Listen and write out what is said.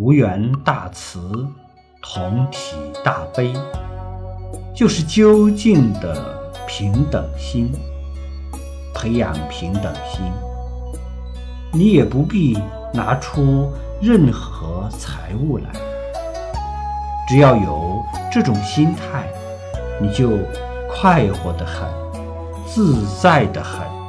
无缘大慈同体大悲就是究竟的平等心培养平等心。你也不必拿出任何财物来只要有这种心态你就快活的很自在的很。